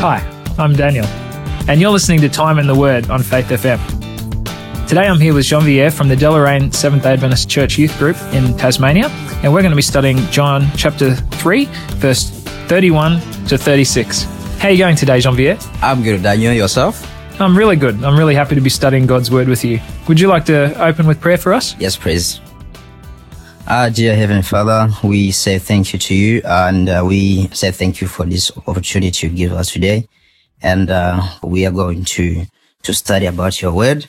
Hi, I'm Daniel, and you're listening to Time in the Word on Faith FM. Today I'm here with Jean-Pierre from the Deloraine Seventh Adventist Church Youth Group in Tasmania, and we're going to be studying John chapter 3, verse 31 to 36. How are you going today, Jean-Pierre? I'm good, Daniel. Yourself? I'm really good. I'm really happy to be studying God's Word with you. Would you like to open with prayer for us? Yes, please. Our dear Heavenly Father, we say thank you to you and uh, we say thank you for this opportunity you give us today. And uh, we are going to, to study about your word.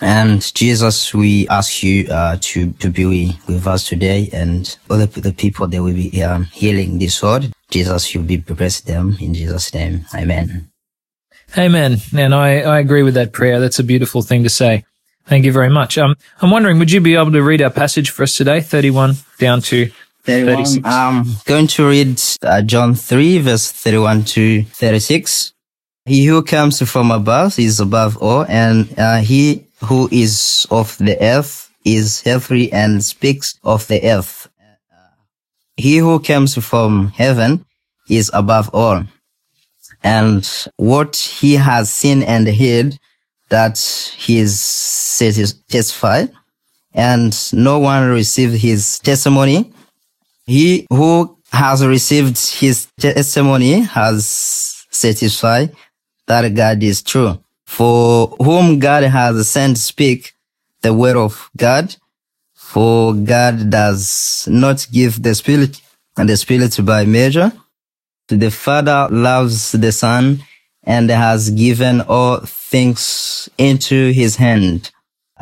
And Jesus, we ask you uh, to, to be with us today and all the, the people that will be um, healing this word. Jesus, you be bless them in Jesus' name. Amen. Amen. And I, I agree with that prayer. That's a beautiful thing to say. Thank you very much. Um, I'm wondering, would you be able to read our passage for us today, 31 down to 36? I'm going to read uh, John 3, verse 31 to 36. He who comes from above is above all, and uh, he who is of the earth is earthly and speaks of the earth. He who comes from heaven is above all. And what he has seen and heard, that he is satisfied, and no one received his testimony. He who has received his testimony has satisfied that God is true. For whom God has sent speak the word of God. For God does not give the Spirit and the Spirit by measure. The Father loves the Son and has given all things into his hand.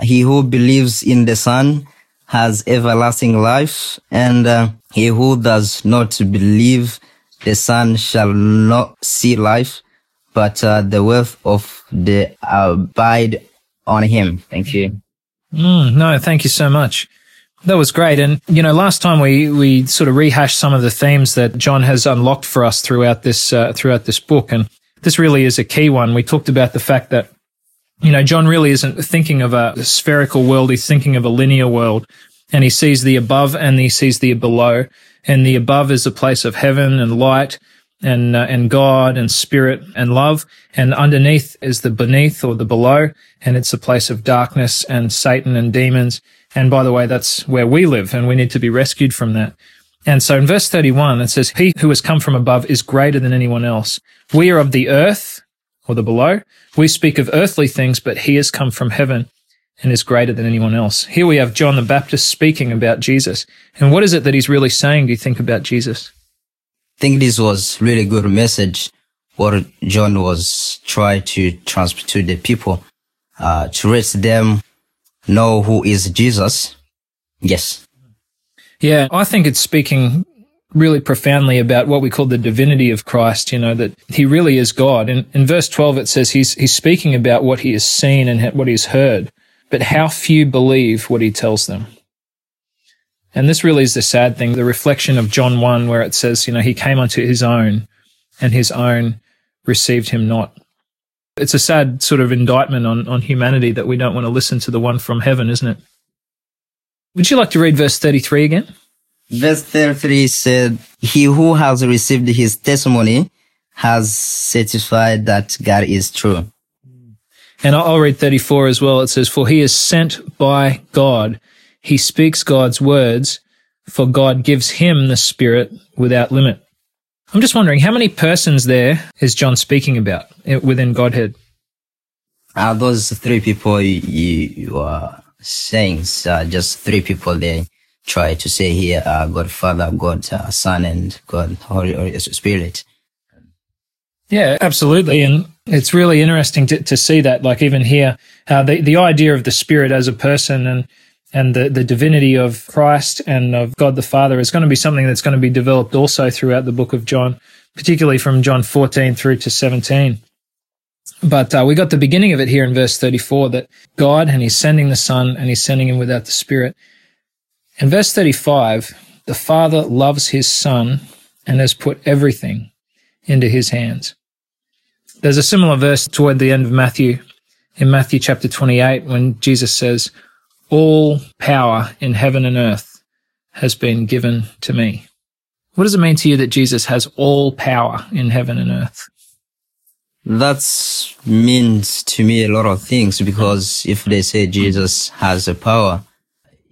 He who believes in the Son has everlasting life, and uh, he who does not believe the Son shall not see life, but uh, the wealth of the abide on him. Thank you. Mm, no, thank you so much. That was great. And, you know, last time we, we sort of rehashed some of the themes that John has unlocked for us throughout this, uh, throughout this book. And this really is a key one. We talked about the fact that, you know, John really isn't thinking of a spherical world. He's thinking of a linear world and he sees the above and he sees the below. And the above is a place of heaven and light and, uh, and God and spirit and love. And underneath is the beneath or the below. And it's a place of darkness and Satan and demons. And by the way, that's where we live and we need to be rescued from that. And so in verse 31, it says, he who has come from above is greater than anyone else. We are of the earth or the below. We speak of earthly things, but he has come from heaven and is greater than anyone else. Here we have John the Baptist speaking about Jesus. And what is it that he's really saying, do you think, about Jesus? I think this was really good message what John was trying to transmit to the people, uh, to let them know who is Jesus. Yes. Yeah, I think it's speaking really profoundly about what we call the divinity of Christ, you know, that he really is God. In, in verse 12, it says he's, he's speaking about what he has seen and what he's heard, but how few believe what he tells them. And this really is the sad thing, the reflection of John 1, where it says, you know, he came unto his own and his own received him not. It's a sad sort of indictment on, on humanity that we don't want to listen to the one from heaven, isn't it? Would you like to read verse 33 again? Verse 33 said, He who has received his testimony has certified that God is true. And I'll read 34 as well. It says, For he is sent by God. He speaks God's words, for God gives him the Spirit without limit. I'm just wondering, how many persons there is John speaking about within Godhead? Uh, those three people you, you are saying, uh, just three people they try to say here, uh, God Father, God uh, Son, and God Holy, Holy Spirit. Yeah, absolutely. And it's really interesting to, to see that, like even here, uh, the, the idea of the Spirit as a person and, and the, the divinity of Christ and of God the Father is going to be something that's going to be developed also throughout the book of John, particularly from John 14 through to 17. But uh, we got the beginning of it here in verse 34 that God, and he's sending the Son, and he's sending him without the Spirit. In verse 35, the Father loves his Son and has put everything into his hands. There's a similar verse toward the end of Matthew, in Matthew chapter 28, when Jesus says, All power in heaven and earth has been given to me. What does it mean to you that Jesus has all power in heaven and earth? That means to me a lot of things because if they say Jesus has a power,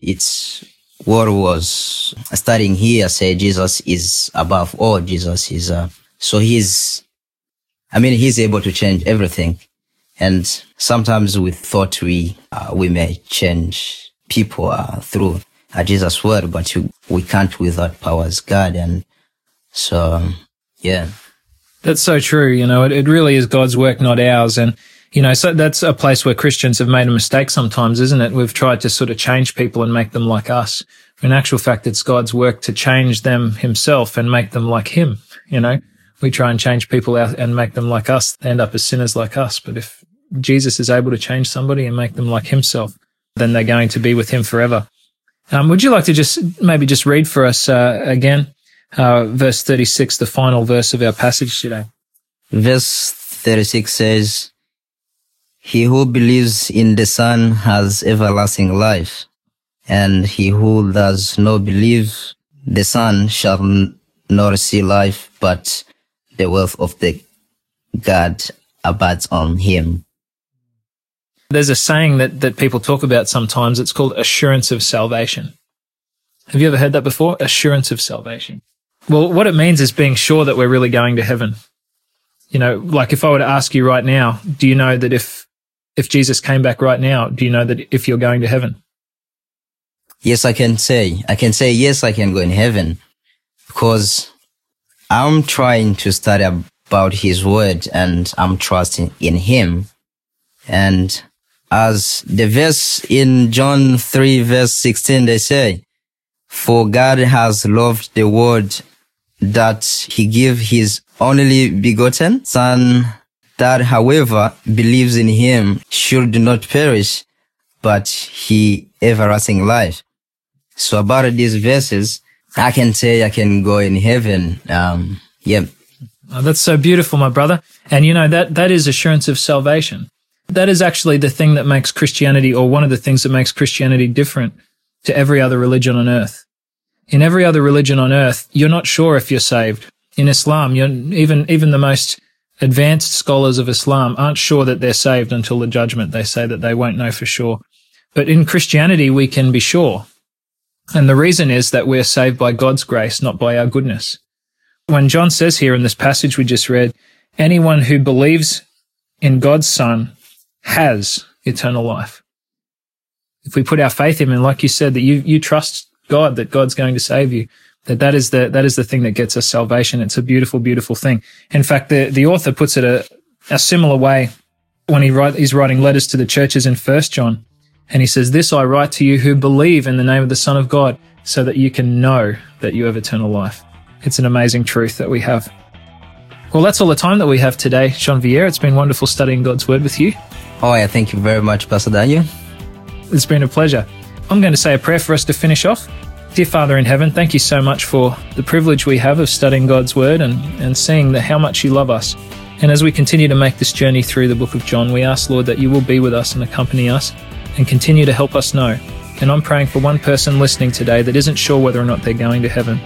it's what was starting here say Jesus is above all. Jesus is, uh, so he's, I mean, he's able to change everything. And sometimes we thought we, uh, we may change people, uh, through uh, Jesus' word, but you, we can't without power as God. And so, yeah. That's so true. You know, it, it really is God's work, not ours. And, you know, so that's a place where Christians have made a mistake sometimes, isn't it? We've tried to sort of change people and make them like us. In actual fact, it's God's work to change them himself and make them like him. You know, we try and change people out and make them like us. They end up as sinners like us. But if Jesus is able to change somebody and make them like himself, then they're going to be with him forever. Um, would you like to just maybe just read for us uh, again uh, verse 36, the final verse of our passage today. Verse 36 says, He who believes in the Son has everlasting life, and he who does not believe the Son shall not see life, but the wealth of the God abides on him. There's a saying that, that people talk about sometimes. It's called assurance of salvation. Have you ever heard that before? Assurance of salvation. Well, what it means is being sure that we're really going to heaven. You know, like if I were to ask you right now, do you know that if, if Jesus came back right now, do you know that if you're going to heaven? Yes, I can say. I can say, yes, I can go in heaven because I'm trying to study about his word and I'm trusting in him. And as the verse in John 3 verse 16, they say, for God has loved the world that he gave his only begotten son that however believes in him should not perish, but he everlasting life. So about these verses, I can say I can go in heaven. Um, yeah. Oh, that's so beautiful, my brother. And you know, that, that is assurance of salvation. That is actually the thing that makes Christianity or one of the things that makes Christianity different to every other religion on earth. In every other religion on earth, you're not sure if you're saved. In Islam, even, even the most advanced scholars of Islam aren't sure that they're saved until the judgment. They say that they won't know for sure. But in Christianity, we can be sure. And the reason is that we're saved by God's grace, not by our goodness. When John says here in this passage we just read, anyone who believes in God's son has eternal life. If we put our faith in him, and like you said, that you, you trust God, that God's going to save you. That that is the, that is the thing that gets us salvation. It's a beautiful, beautiful thing. In fact, the, the author puts it a, a similar way when he write, he's writing letters to the churches in First John. And he says, This I write to you who believe in the name of the Son of God, so that you can know that you have eternal life. It's an amazing truth that we have. Well, that's all the time that we have today, Jean Vieira. It's been wonderful studying God's Word with you. Oh, yeah. Thank you very much, Pastor Daniel. It's been a pleasure. I'm going to say a prayer for us to finish off. Dear Father in heaven, thank you so much for the privilege we have of studying God's Word and, and seeing the, how much you love us. And as we continue to make this journey through the book of John, we ask, Lord, that you will be with us and accompany us and continue to help us know. And I'm praying for one person listening today that isn't sure whether or not they're going to heaven.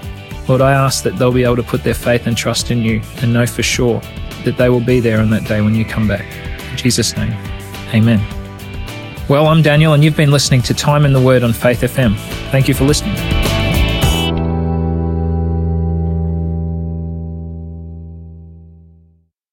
Lord, I ask that they'll be able to put their faith and trust in you and know for sure that they will be there on that day when you come back. In Jesus' name, amen. Well, I'm Daniel, and you've been listening to Time in the Word on Faith FM. Thank you for listening.